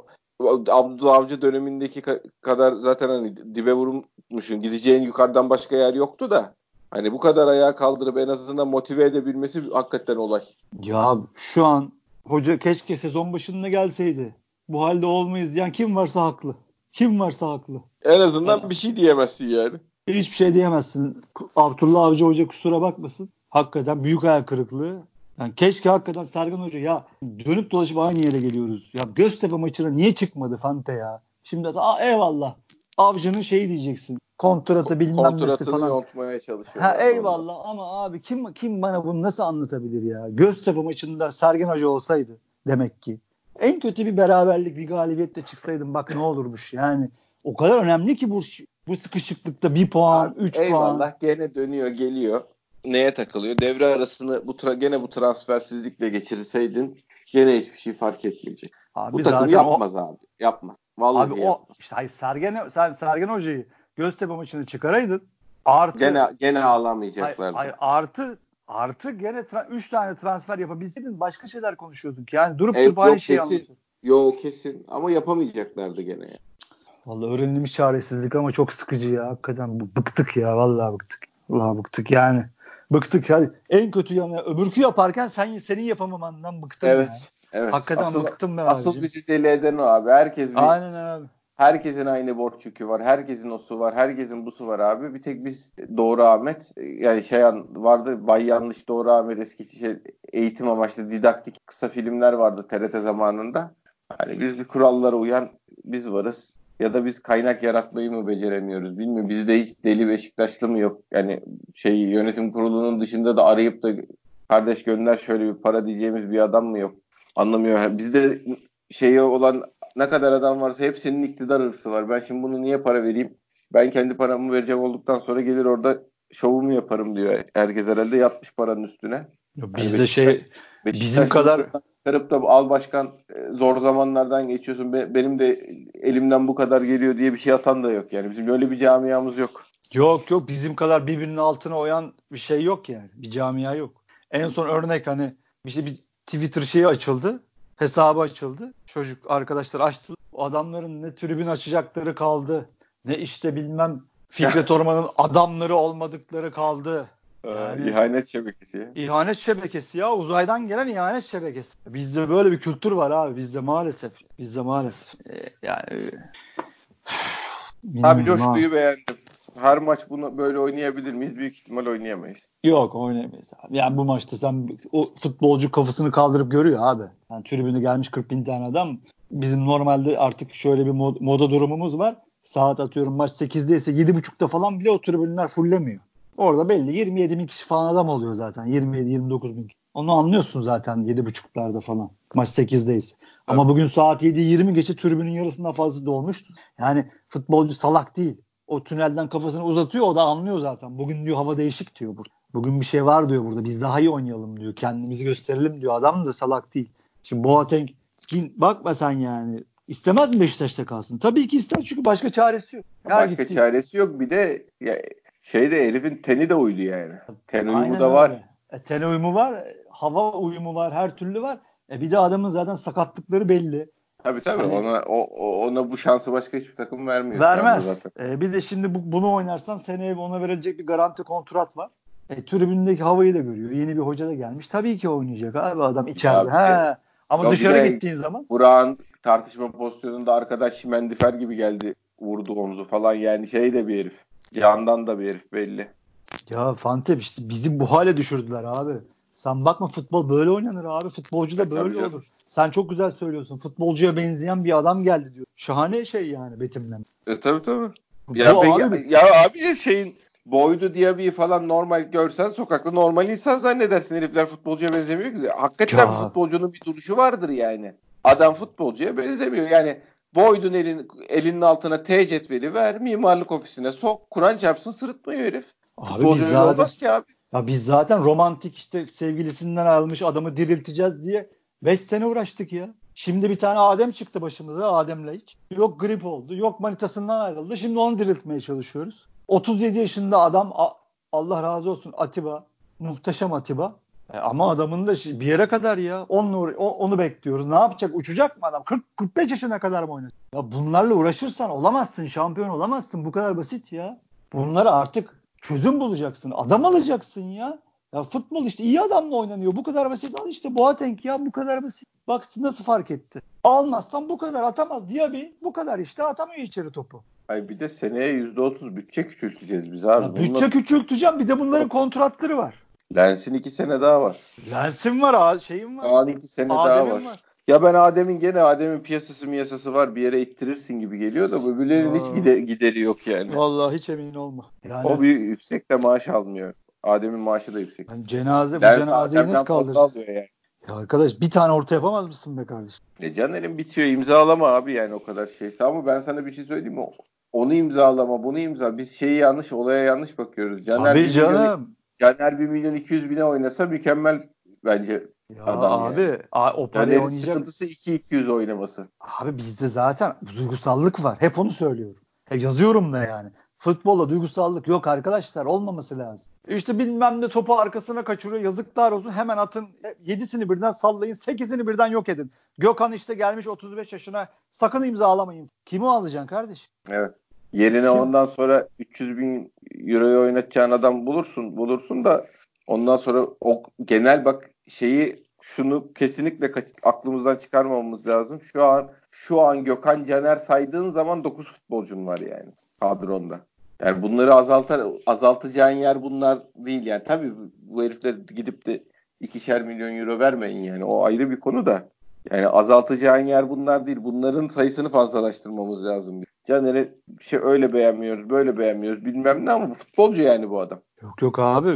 Abdullah Avcı dönemindeki kadar zaten hani dibe vurmuşsun. Gideceğin yukarıdan başka yer yoktu da hani bu kadar ayağa kaldırıp en azından motive edebilmesi hakikaten olay. Ya şu an hoca keşke sezon başında gelseydi. Bu halde olmayız diyen kim varsa haklı. Kim varsa haklı. En azından yani, bir şey diyemezsin yani. Hiçbir şey diyemezsin. Abdullah Avcı Hoca kusura bakmasın. Hakikaten büyük ayak kırıklığı. Yani keşke hakikaten Sergen Hoca ya dönüp dolaşıp aynı yere geliyoruz. Ya Göztepe maçına niye çıkmadı Fante ya? Şimdi aa, eyvallah. Avcı'nın şeyi diyeceksin. Kontratı bilmem Kontratını nesi falan. yontmaya çalışıyor. Ha eyvallah onda. ama abi kim kim bana bunu nasıl anlatabilir ya? Göztepe maçında Sergen Hoca olsaydı demek ki. En kötü bir beraberlik, bir galibiyetle çıksaydım bak ne olurmuş yani. O kadar önemli ki bu bu sıkışıklıkta bir puan, üç puan. Eyvallah gene dönüyor geliyor. Neye takılıyor? Devre arasını bu tra- gene bu transfersizlikle geçirseydin gene hiçbir şey fark etmeyecek. Abi bu takım yapmaz o... abi. Yapmaz. Vallahi abi yapmaz. O, işte, Sergen, sen Sergen Hoca'yı Göztepe maçını çıkaraydın. Artı, gene gene ağlamayacaklardı. Hayır, artı artı gene 3 tra- tane transfer yapabilseydin başka şeyler konuşuyorduk. Yani durup evet, durup aynı şeyi anlatıyorduk. Yok kesin ama yapamayacaklardı gene. Ya. Vallahi öğrenilmiş çaresizlik ama çok sıkıcı ya. Hakikaten bıktık ya. Vallahi bıktık. Vallahi bıktık yani. Bıktık yani. En kötü yanı öbürkü yaparken sen senin yapamamandan bıktım evet, ya. Evet. Hakikaten asıl, bıktım ben Asıl abicim. bizi deli eden o abi. Herkes bir, Aynen abi. Herkesin aynı borç yükü var. Herkesin o su var. Herkesin bu su var abi. Bir tek biz Doğru Ahmet yani şey vardı Bay Yanlış Doğru Ahmet eski şey, eğitim amaçlı didaktik kısa filmler vardı TRT zamanında. Hani biz bir kurallara uyan biz varız ya da biz kaynak yaratmayı mı beceremiyoruz bilmiyorum. Bizde hiç deli Beşiktaşlı mı yok? Yani şey yönetim kurulunun dışında da arayıp da kardeş gönder şöyle bir para diyeceğimiz bir adam mı yok? Anlamıyor. Bizde şeyi olan ne kadar adam varsa hepsinin iktidar hırsı var. Ben şimdi bunu niye para vereyim? Ben kendi paramı vereceğim olduktan sonra gelir orada şovumu yaparım diyor. Herkes herhalde yapmış paranın üstüne. Bizde yani şey bizim kadar çıkarıp da al başkan e, zor zamanlardan geçiyorsun benim de elimden bu kadar geliyor diye bir şey atan da yok yani bizim öyle bir camiamız yok. Yok yok bizim kadar birbirinin altına oyan bir şey yok yani bir camia yok. En son örnek hani işte bir Twitter şeyi açıldı hesabı açıldı çocuk arkadaşlar açtı o adamların ne tribün açacakları kaldı ne işte bilmem Fikret Orman'ın adamları olmadıkları kaldı. Yani, ihanet şebekesi ya. İhanet şebekesi ya. Uzaydan gelen ihanet şebekesi. Bizde böyle bir kültür var abi. Bizde maalesef. Bizde maalesef. Ee, yani Abi coşkuyu beğendim. Her maç bunu böyle oynayabilir miyiz? Büyük ihtimal oynayamayız. Yok oynayamayız abi. Yani bu maçta sen o futbolcu kafasını kaldırıp görüyor abi. Yani tribüne gelmiş 40 bin tane adam. Bizim normalde artık şöyle bir mod, moda durumumuz var. Saat atıyorum maç 8'de ise 7.30'da falan bile o tribünler fullemiyor. Orada belli 27 bin kişi falan adam oluyor zaten. 27-29 bin. Onu anlıyorsun zaten 7.30'larda falan. Maç 8'deyiz. Ama bugün saat 7.20 geçe tribünün yarısından fazla dolmuş. Yani futbolcu salak değil. O tünelden kafasını uzatıyor o da anlıyor zaten. Bugün diyor hava değişik diyor burada. Bugün bir şey var diyor burada. Biz daha iyi oynayalım diyor. Kendimizi gösterelim diyor. Adam da salak değil. Şimdi Boateng bakma sen yani. İstemez mi Beşiktaş'ta kalsın? Tabii ki ister çünkü başka çaresi yok. Her başka gitti. çaresi yok. Bir de ya, şeyde herifin teni de uydu yani. Ten uyumu Aynen da var. E, ten uyumu var. Hava uyumu var. Her türlü var. E, bir de adamın zaten sakatlıkları belli. Tabii tabii hani, ona o, ona bu şansı başka hiçbir takım vermiyor. Vermez. Zaten. E, bir de şimdi bu, bunu oynarsan seneye ona verilecek bir garanti kontrat var. E, tribündeki havayı da görüyor. Yeni bir hoca da gelmiş. Tabii ki oynayacak abi adam içeride. Ya, He. Ama dışarı gittiğin zaman. Burak'ın tartışma pozisyonunda arkadaş Şimendifer gibi geldi. Vurdu omzu falan yani şey de bir herif. Candan da bir herif belli. Ya Fante işte bizi bu hale düşürdüler abi. Sen bakma futbol böyle oynanır abi. Futbolcu da böyle tabii olur. Sen çok güzel söylüyorsun. Futbolcuya benzeyen bir adam geldi diyor. Şahane şey yani betimleme. E tabii tabii. Ya, peki, abi, ya abi şeyin boydu diye bir falan normal görsen sokakta normal insan zannedersin. Herifler futbolcuya benzemiyor ki. Hakikaten ya. futbolcunun bir duruşu vardır yani. Adam futbolcuya benzemiyor. Yani Boyd'un elin, elinin altına T cetveli ver, mimarlık ofisine sok, Kur'an çarpsın sırıtmıyor herif. Abi Futbolcu biz zaten, olmaz ki abi. Ya biz zaten romantik işte sevgilisinden ayrılmış adamı dirilteceğiz diye 5 sene uğraştık ya. Şimdi bir tane Adem çıktı başımıza Adem'le hiç. Yok grip oldu, yok manitasından ayrıldı. Şimdi onu diriltmeye çalışıyoruz. 37 yaşında adam Allah razı olsun Atiba. Muhteşem Atiba. E ama adamın da bir yere kadar ya. Onunla, onu bekliyoruz. Ne yapacak? Uçacak mı adam? 40 45 yaşına kadar mı oynayacak? Ya bunlarla uğraşırsan olamazsın. Şampiyon olamazsın. Bu kadar basit ya. Bunları artık çözüm bulacaksın. Adam alacaksın ya. Ya futbol işte iyi adamla oynanıyor. Bu kadar basit. Al işte Boateng ya bu kadar basit. Bak nasıl fark etti. Almazsan bu kadar atamaz. Diaby bu kadar işte atamıyor içeri topu. Ay bir de seneye %30 bütçe küçülteceğiz biz abi. Ya bütçe küçülteceğim. Bir de bunların kontratları var. Lens'in iki sene daha var. Lens'in var abi şeyim var. Adem'in iki sene Adem'in daha var. var. Ya ben Adem'in gene Adem'in piyasası miyasası var bir yere ittirirsin gibi geliyor da öbürlerinin hiç gider, gideri yok yani. Vallahi hiç emin olma. Yani... O bir yüksek de maaş almıyor. Adem'in maaşı da yüksek. Yani cenaze bu cenazeyi nasıl kaldıracağız? Yani. Ya arkadaş bir tane orta yapamaz mısın be kardeşim? Ne Caner'in bitiyor imzalama abi yani o kadar şeyse ama ben sana bir şey söyleyeyim mi? Onu imzalama bunu imza. Biz şeyi yanlış olaya yanlış bakıyoruz. Caner Tabii canım. Caner 1 milyon 200 bine oynasa mükemmel bence ya adam abi yani. a, o parayı yani oynayacak. sıkıntısı 2-200 oynaması. Abi bizde zaten duygusallık var. Hep onu söylüyorum. Hep yazıyorum da yani. Futbolla duygusallık yok arkadaşlar olmaması lazım. İşte bilmem ne topu arkasına kaçırıyor yazıklar olsun hemen atın yedisini birden sallayın sekizini birden yok edin. Gökhan işte gelmiş 35 yaşına sakın imzalamayın. Kimi alacaksın kardeş? Evet. Yerine Kim? ondan sonra 300 bin euroyu oynatacağın adam bulursun bulursun da ondan sonra o genel bak şeyi şunu kesinlikle aklımızdan çıkarmamamız lazım. Şu an şu an Gökhan Caner saydığın zaman 9 futbolcun var yani kadronda. Yani bunları azaltar azaltacağın yer bunlar değil yani. Tabii bu herifler gidip de ikişer milyon euro vermeyin yani. O ayrı bir konu da. Yani azaltacağın yer bunlar değil. Bunların sayısını fazlalaştırmamız lazım. Caner'i şey öyle beğenmiyoruz, böyle beğenmiyoruz bilmem ne ama futbolcu yani bu adam. Yok yok abi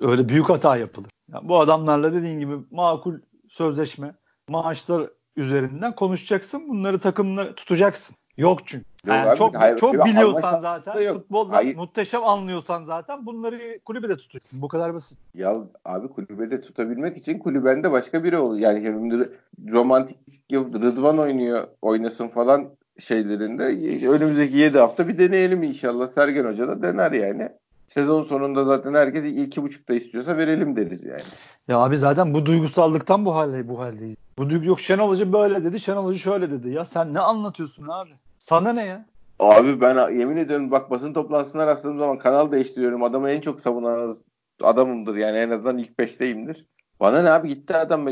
öyle büyük hata yapılır. Yani bu adamlarla dediğin gibi makul sözleşme, maaşlar üzerinden konuşacaksın. Bunları takımla tutacaksın. Yok çünkü. Yok yani abi, çok hayır, çok biliyorsan zaten futbolda hayır. muhteşem anlıyorsan zaten bunları kulübede tutuyorsun. Bu kadar basit. Ya abi kulübede tutabilmek için kulübende başka biri olur. Yani şimdi romantik Rıdvan oynuyor oynasın falan şeylerinde önümüzdeki 7 hafta bir deneyelim inşallah. Sergen Hoca da dener yani. Sezon sonunda zaten herkes iki buçukta istiyorsa verelim deriz yani. Ya abi zaten bu duygusallıktan bu halde bu haldeyiz. Bu duygu yok Şenol Hoca böyle dedi, Şenol Hoca şöyle dedi. Ya sen ne anlatıyorsun abi? Sana ne ya? Abi ben yemin ediyorum bak basın toplantısına rastladığım zaman kanal değiştiriyorum. Adamı en çok savunan adamımdır yani en azından ilk beşteyimdir. Bana ne abi gitti adam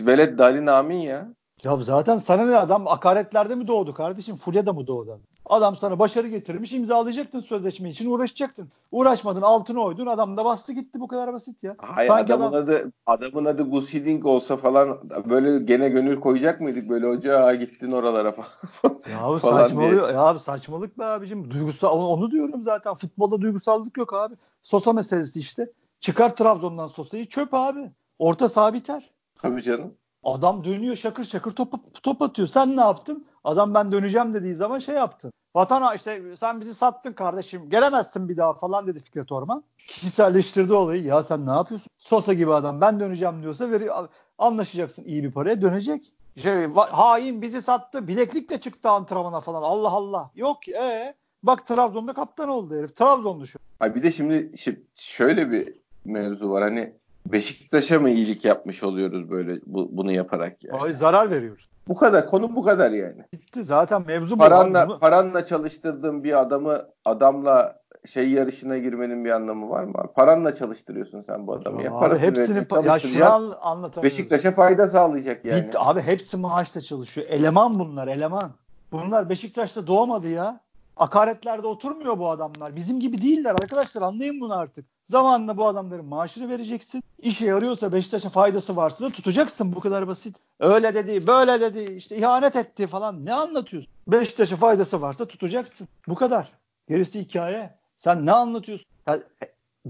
Veled Dali Namin ya. Ya zaten sana ne adam akaretlerde mi doğdu kardeşim? Fulya'da mı doğdu? Adam sana başarı getirmiş imzalayacaktın sözleşme için uğraşacaktın. Uğraşmadın altını oydun adam da bastı gitti bu kadar basit ya. Hayır, Sanki adamın adam... adı adamın adı Gus Hiddink olsa falan böyle gene gönül koyacak mıydık böyle hoca gittin oralara falan. ya saçmalıyor diye. ya saçmalık be abicim. Duygusal onu diyorum zaten futbolda duygusallık yok abi. Sosa meselesi işte. Çıkar Trabzon'dan Sosa'yı çöp abi. Orta saha biter. Tabii canım. Adam dönüyor şakır şakır top, top atıyor. Sen ne yaptın? Adam ben döneceğim dediği zaman şey yaptın. Vatana işte sen bizi sattın kardeşim gelemezsin bir daha falan dedi Fikret Orman. Kişiselleştirdi olayı. Ya sen ne yapıyorsun? Sosa gibi adam ben döneceğim diyorsa veri, anlaşacaksın iyi bir paraya dönecek. Şey, hain bizi sattı. Bileklikle çıktı antrenmana falan. Allah Allah. Yok e ee? Bak Trabzon'da kaptan oldu herif. Trabzon'da şu. Ay bir de şimdi şöyle bir mevzu var. Hani Beşiktaş'a mı iyilik yapmış oluyoruz böyle bu, bunu yaparak yani? Ay zarar veriyoruz. Bu kadar. Konu bu kadar yani. Bitti zaten mevzu paranla, bu. Paranla çalıştırdığın bir adamı adamla şey yarışına girmenin bir anlamı var mı? Paranla çalıştırıyorsun sen bu adamı. Ya, ya abi hepsini pa- ya anlatamıyorum. Beşiktaş'a fayda sağlayacak yani. Bitti abi hepsi maaşla çalışıyor. Eleman bunlar eleman. Bunlar Beşiktaş'ta doğmadı ya. Akaretlerde oturmuyor bu adamlar. Bizim gibi değiller arkadaşlar anlayın bunu artık. Zamanında bu adamların maaşını vereceksin. İşe yarıyorsa Beşiktaş'a faydası varsa da tutacaksın. Bu kadar basit. Öyle dedi, böyle dedi, işte ihanet etti falan. Ne anlatıyorsun? Beşiktaş'a faydası varsa tutacaksın. Bu kadar. Gerisi hikaye. Sen ne anlatıyorsun? Ya,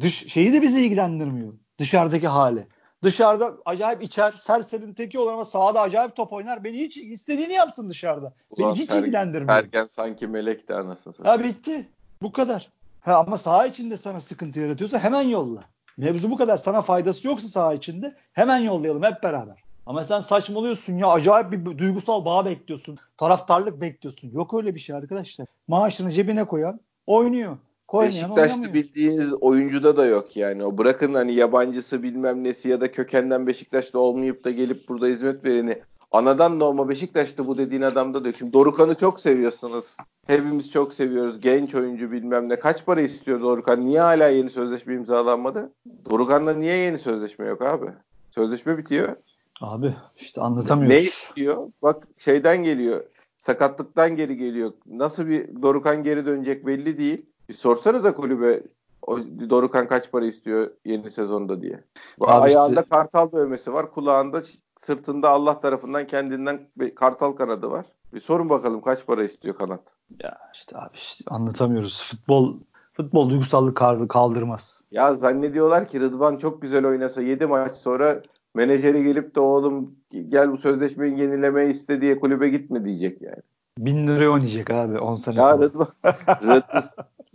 dış şeyi de bizi ilgilendirmiyor. Dışarıdaki hali. Dışarıda acayip içer, serserinin teki olur ama sahada acayip top oynar. Beni hiç istediğini yapsın dışarıda. Beni hiç Ser, ilgilendirmiyor. Erken sanki melekti anasını Ha bitti. Bu kadar. Ha, ama saha içinde sana sıkıntı yaratıyorsa hemen yolla. Mevzu bu kadar. Sana faydası yoksa saha içinde hemen yollayalım hep beraber. Ama sen saçmalıyorsun ya acayip bir duygusal bağ bekliyorsun. Taraftarlık bekliyorsun. Yok öyle bir şey arkadaşlar. Maaşını cebine koyan oynuyor. Koymayan Beşiktaş'ta bildiğiniz oyuncuda da yok yani. O bırakın hani yabancısı bilmem nesi ya da kökenden Beşiktaş'ta olmayıp da gelip burada hizmet vereni anadan doğma Beşiktaş'ta bu dediğin adamda da yok. Şimdi Dorukan'ı çok seviyorsunuz. Hepimiz çok seviyoruz. Genç oyuncu bilmem ne. Kaç para istiyor Dorukan? Niye hala yeni sözleşme imzalanmadı? Dorukan'da niye yeni sözleşme yok abi? Sözleşme bitiyor. Abi işte anlatamıyoruz. Ne istiyor? Bak şeyden geliyor. Sakatlıktan geri geliyor. Nasıl bir Dorukan geri dönecek belli değil. Bir sorsanıza kulübe o Dorukan kaç para istiyor yeni sezonda diye. Bu Abi ayağında işte... kartal dövmesi var. Kulağında sırtında Allah tarafından kendinden bir kartal kanadı var. Bir sorun bakalım kaç para istiyor kanat. Ya işte abi işte anlatamıyoruz. Futbol futbol duygusallık kaldırmaz. Ya zannediyorlar ki Rıdvan çok güzel oynasa 7 maç sonra menajeri gelip de oğlum gel bu sözleşmeyi yenileme iste diye kulübe gitme diyecek yani. Bin lira oynayacak abi 10 sene Ya Rıdvan, Rıdvan,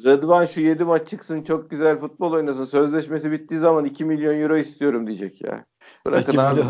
Rıdvan şu 7 maç çıksın çok güzel futbol oynasın. Sözleşmesi bittiği zaman 2 milyon euro istiyorum diyecek ya. Bırakın abi.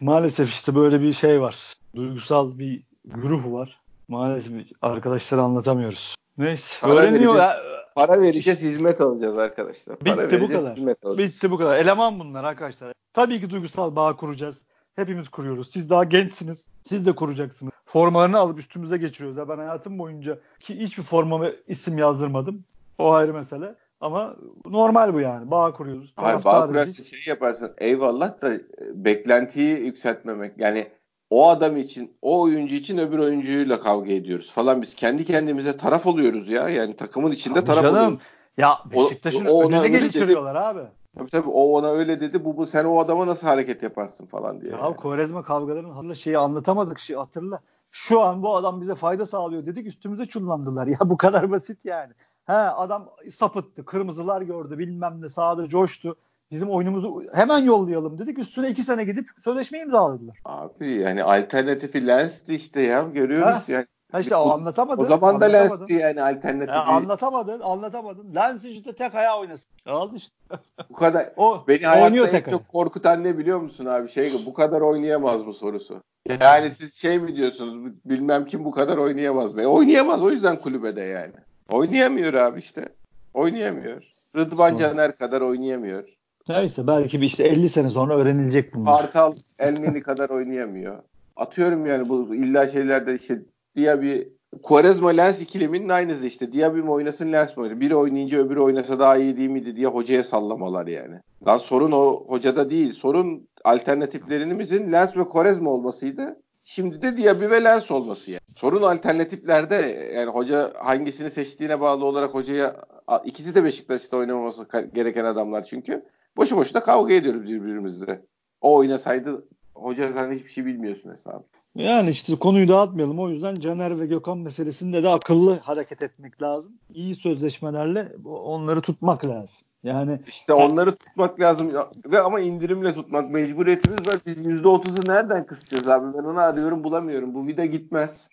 Maalesef işte böyle bir şey var. Duygusal bir güruh var. Maalesef arkadaşlara anlatamıyoruz. Neyse. Para öğreniyor ya. Para vereceğiz, hizmet alacağız arkadaşlar. Para Bitti bu kadar. Bitti bu kadar. Eleman bunlar arkadaşlar. Tabii ki duygusal bağ kuracağız. Hepimiz kuruyoruz. Siz daha gençsiniz. Siz de kuracaksınız. Formalarını alıp üstümüze geçiriyoruz. Ya ben hayatım boyunca ki hiçbir formama isim yazdırmadım. O ayrı mesele. Ama normal bu yani. Bağ kuruyoruz. Hayır bağ kurarsa şey yaparsın. Eyvallah da e, beklentiyi yükseltmemek. Yani o adam için, o oyuncu için öbür oyuncuyla kavga ediyoruz falan. Biz kendi kendimize taraf oluyoruz ya. Yani takımın içinde tabii taraf canım. oluyoruz. Ya Beşiktaş'ın o, o önüne geçiriyorlar abi. Tabii tabii o ona öyle dedi. Bu, bu sen o adama nasıl hareket yaparsın falan diye. Ya yani. Kovarezma kavgalarının şeyi anlatamadık şey hatırla. Şu an bu adam bize fayda sağlıyor dedik üstümüze çullandılar. Ya bu kadar basit yani. He adam sapıttı. Kırmızılar gördü bilmem ne sağda coştu. Bizim oyunumuzu hemen yollayalım dedik. Üstüne iki sene gidip sözleşme imzaladılar. Abi yani alternatifi Lens'ti işte ya. Görüyoruz ha. yani. Ha işte o anlatamadın. O zaman da Lens'ti yani alternatifi. Ya anlatamadın, anlatamadın. Lens işte tek ayağı oynasın. Aldı işte. Bu kadar. o, beni hayatta en çok korkutan ne biliyor musun abi? Şey bu kadar oynayamaz bu sorusu. Yani siz şey mi diyorsunuz? Bilmem kim bu kadar oynayamaz be. Oynayamaz o yüzden kulübede yani. Oynayamıyor abi işte. Oynayamıyor. Rıdvan Caner kadar oynayamıyor. Neyse belki bir işte 50 sene sonra öğrenilecek bunlar. Kartal Elneni kadar oynayamıyor. Atıyorum yani bu illa şeylerde işte Diaby Quaresma Lens ikileminin aynısı işte. Diaby mi oynasın Lens mi oynasın? Biri oynayınca öbürü oynasa daha iyi değil miydi diye hocaya sallamalar yani. Lan sorun o hocada değil. Sorun alternatiflerimizin Lens ve Quaresma olmasıydı. Şimdi de Diaby ve Lens olması yani. Sorun alternatiflerde yani hoca hangisini seçtiğine bağlı olarak hocaya ikisi de Beşiktaş'ta oynamaması gereken adamlar çünkü. Boşu boşuna kavga ediyoruz birbirimizle. O oynasaydı hoca sen hiçbir şey bilmiyorsun hesabı. Yani işte konuyu dağıtmayalım. O yüzden Caner ve Gökhan meselesinde de akıllı hareket etmek lazım. İyi sözleşmelerle onları tutmak lazım. Yani işte onları tutmak lazım ve ama indirimle tutmak mecburiyetimiz var. Biz %30'u nereden kısacağız abi? Ben onu arıyorum bulamıyorum. Bu vida gitmez.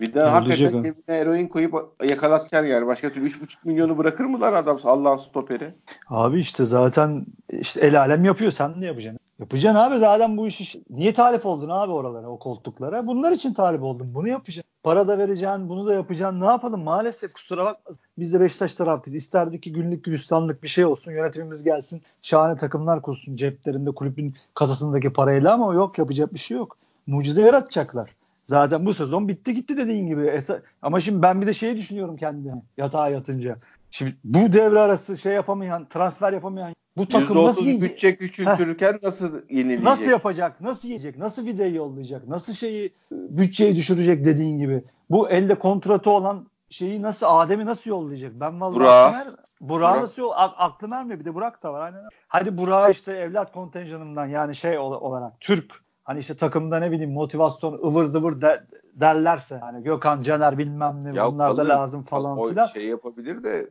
Vida hakikaten cebine eroin koyup yakalatacaksın yani. Başka türlü 3,5 milyonu bırakır mı lan adam Allah'ın stoperi? Abi işte zaten işte el alem yapıyor. Sen ne yapacaksın? Yapacaksın abi zaten bu işi. Niye talip oldun abi oralara, o koltuklara? Bunlar için talip oldun. Bunu yapacaksın. Para da vereceksin, bunu da yapacaksın. Ne yapalım? Maalesef kusura bakma. Biz de Beşiktaş taraftayız. İsterdik ki günlük gülistanlık bir şey olsun. Yönetimimiz gelsin. Şahane takımlar kursun ceplerinde kulübün kasasındaki parayla ama yok yapacak bir şey yok. Mucize yaratacaklar. Zaten bu sezon bitti gitti dediğin gibi. Ama şimdi ben bir de şeyi düşünüyorum kendime yatağa yatınca. Şimdi bu devre arası şey yapamayan, transfer yapamayan bu takım nasıl bütçe küçültürken Heh. nasıl yenilecek? Nasıl yapacak? Nasıl yiyecek? Nasıl videoyu yollayacak? Nasıl şeyi bütçeyi düşürecek dediğin gibi. Bu elde kontratı olan şeyi nasıl Adem'i nasıl yollayacak? Ben vallahi Burak. Burak, Burak nasıl yol aklım ermiyor. Bir de Burak da var. Aynen. Hadi Burak işte evlat kontenjanından yani şey olarak Türk hani işte takımda ne bileyim motivasyon ıvır zıvır de, derlerse hani Gökhan Caner bilmem ne ya bunlar da lazım falan filan. şey yapabilir de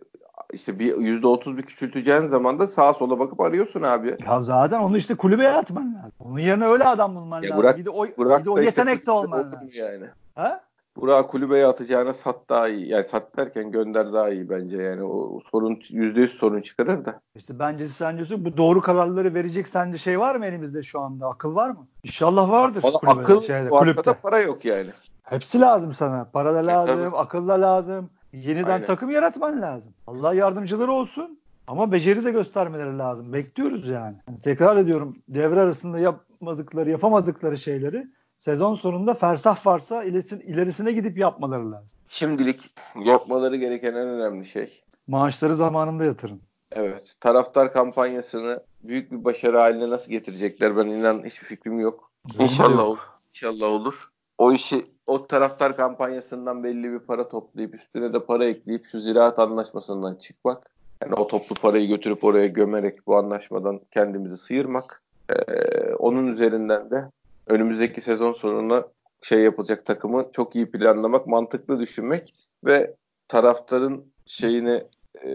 işte bir yüzde otuz bir küçülteceğin zaman da sağa sola bakıp arıyorsun abi. Ya zaten onu işte kulübeye atman lazım. Onun yerine öyle adam bulman ya lazım. Burak, bir de o, Burak bir de o yetenek işte de olman lazım. Yani. Ha? Burak kulübeye atacağına sat daha iyi. Yani sat derken gönder daha iyi bence. Yani o sorun yüzde yüz sorun çıkarır da. İşte bence sence bu doğru kararları verecek sence şey var mı elimizde şu anda? Akıl var mı? İnşallah vardır. Valla akıl şeyde, varsa kulüpte. da para yok yani. Hepsi lazım sana. Para da lazım, e, akıl da lazım. Yeniden Aynen. takım yaratman lazım. Allah yardımcıları olsun. Ama beceri de göstermeleri lazım. Bekliyoruz yani. yani. Tekrar ediyorum devre arasında yapmadıkları, yapamadıkları şeyleri sezon sonunda fersah varsa ilerisine, ilerisine gidip yapmaları lazım. Şimdilik yapmaları gereken en önemli şey. Maaşları zamanında yatırın. Evet. Taraftar kampanyasını büyük bir başarı haline nasıl getirecekler ben inan hiçbir fikrim yok. İnşallah olur. İnşallah olur. O işi o taraftar kampanyasından belli bir para toplayıp üstüne de para ekleyip şu ziraat anlaşmasından çıkmak. Yani o toplu parayı götürüp oraya gömerek bu anlaşmadan kendimizi sıyırmak. Ee, onun üzerinden de önümüzdeki sezon sonuna şey yapılacak takımı çok iyi planlamak, mantıklı düşünmek ve taraftarın şeyini e,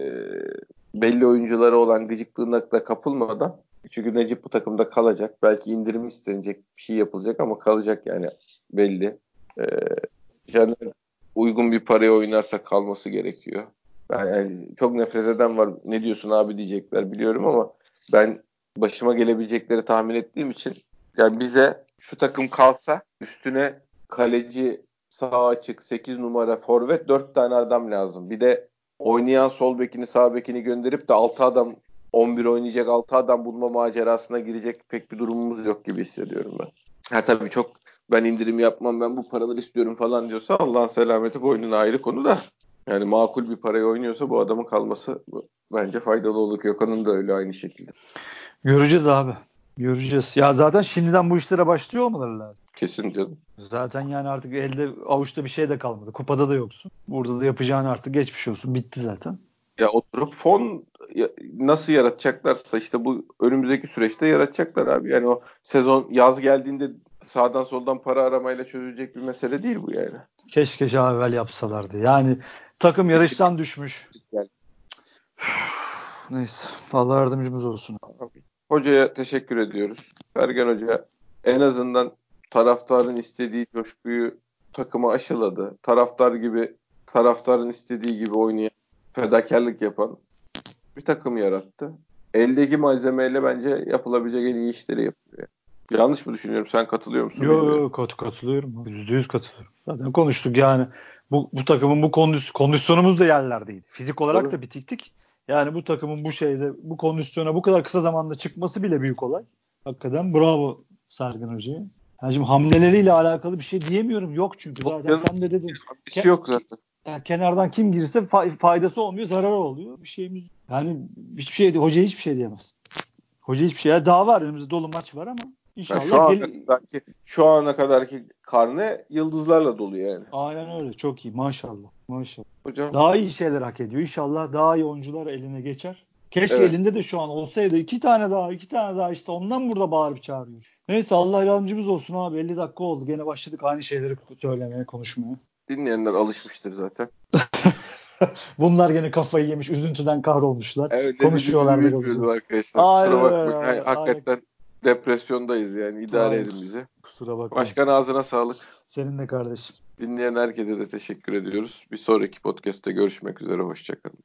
belli oyunculara olan gıcıklığına da kapılmadan çünkü Necip bu takımda kalacak. Belki indirim istenecek bir şey yapılacak ama kalacak yani belli. Ee, yani uygun bir paraya oynarsa kalması gerekiyor. Yani çok nefret eden var. Ne diyorsun abi diyecekler biliyorum ama ben başıma gelebilecekleri tahmin ettiğim için yani bize şu takım kalsa üstüne kaleci sağ açık 8 numara forvet 4 tane adam lazım. Bir de oynayan sol bekini sağ bekini gönderip de 6 adam 11 oynayacak 6 adam bulma macerasına girecek pek bir durumumuz yok gibi hissediyorum ben. Ha tabii çok ben indirim yapmam ben bu paraları istiyorum falan diyorsa Allah'ın selameti boynuna ayrı konu da. Yani makul bir paraya oynuyorsa bu adamın kalması bence faydalı olur. Gökhan'ın da öyle aynı şekilde. Göreceğiz abi. Göreceğiz. Ya zaten şimdiden bu işlere başlıyor olmaları lazım. Kesin canım. Zaten yani artık elde avuçta bir şey de kalmadı. Kupada da yoksun. Burada da yapacağın artık geçmiş olsun. Bitti zaten. Ya oturup fon nasıl yaratacaklarsa işte bu önümüzdeki süreçte yaratacaklar abi. Yani o sezon yaz geldiğinde sağdan soldan para aramayla çözülecek bir mesele değil bu yani. Keşke evvel yapsalardı. Yani takım yarıştan düşmüş. Neyse. Allah yardımcımız olsun. Hocaya teşekkür ediyoruz. Ergen Hoca en azından taraftarın istediği coşkuyu takıma aşıladı. Taraftar gibi taraftarın istediği gibi oynayan, fedakarlık yapan bir takım yarattı. Eldeki malzemeyle bence yapılabilecek en iyi işleri yapıyor. Yanlış mı düşünüyorum? Sen katılıyor musun? Yok yok kat, katılıyorum. Yüzde yüz katılıyorum. Zaten konuştuk yani. Bu, bu takımın bu kondis, kondisyonumuz da yerlerdeydi. Fizik olarak Tabii. da bitiktik. Yani bu takımın bu şeyde bu kondisyona bu kadar kısa zamanda çıkması bile büyük olay. Hakikaten bravo Sergen Hoca'ya. Yani şimdi hamleleriyle alakalı bir şey diyemiyorum. Yok çünkü zaten sen de dedin. Bir şey yok zaten. Yani kenardan kim girse faydası olmuyor, zararı oluyor. Bir şeyimiz yani hiçbir şey hoca hiçbir şey diyemez. Hoca hiçbir şey. daha var önümüzde dolu maç var ama İnşallah şu ana gel- kadarki şu ana kadarki karne yıldızlarla dolu yani. Aynen öyle. Çok iyi. Maşallah. Maşallah. Hocam. Daha iyi şeyler hak ediyor. İnşallah daha iyi oyuncular eline geçer. Keşke evet. elinde de şu an olsaydı iki tane daha iki tane daha işte ondan burada bağırıp çağırıyor. Neyse Allah yardımcımız olsun abi 50 dakika oldu. Gene başladık aynı şeyleri söylemeye konuşmaya. Dinleyenler alışmıştır zaten. Bunlar gene kafayı yemiş üzüntüden kahrolmuşlar. Evet, Konuşuyorlar. Arkadaşlar. Aynen, Kusura bakmayın. Aynen. Hakikaten depresyondayız yani idare edin bizi. Kusura bakma. Başkan ağzına sağlık. Senin de kardeşim. Dinleyen herkese de teşekkür ediyoruz. Bir sonraki podcast'te görüşmek üzere. Hoşçakalın.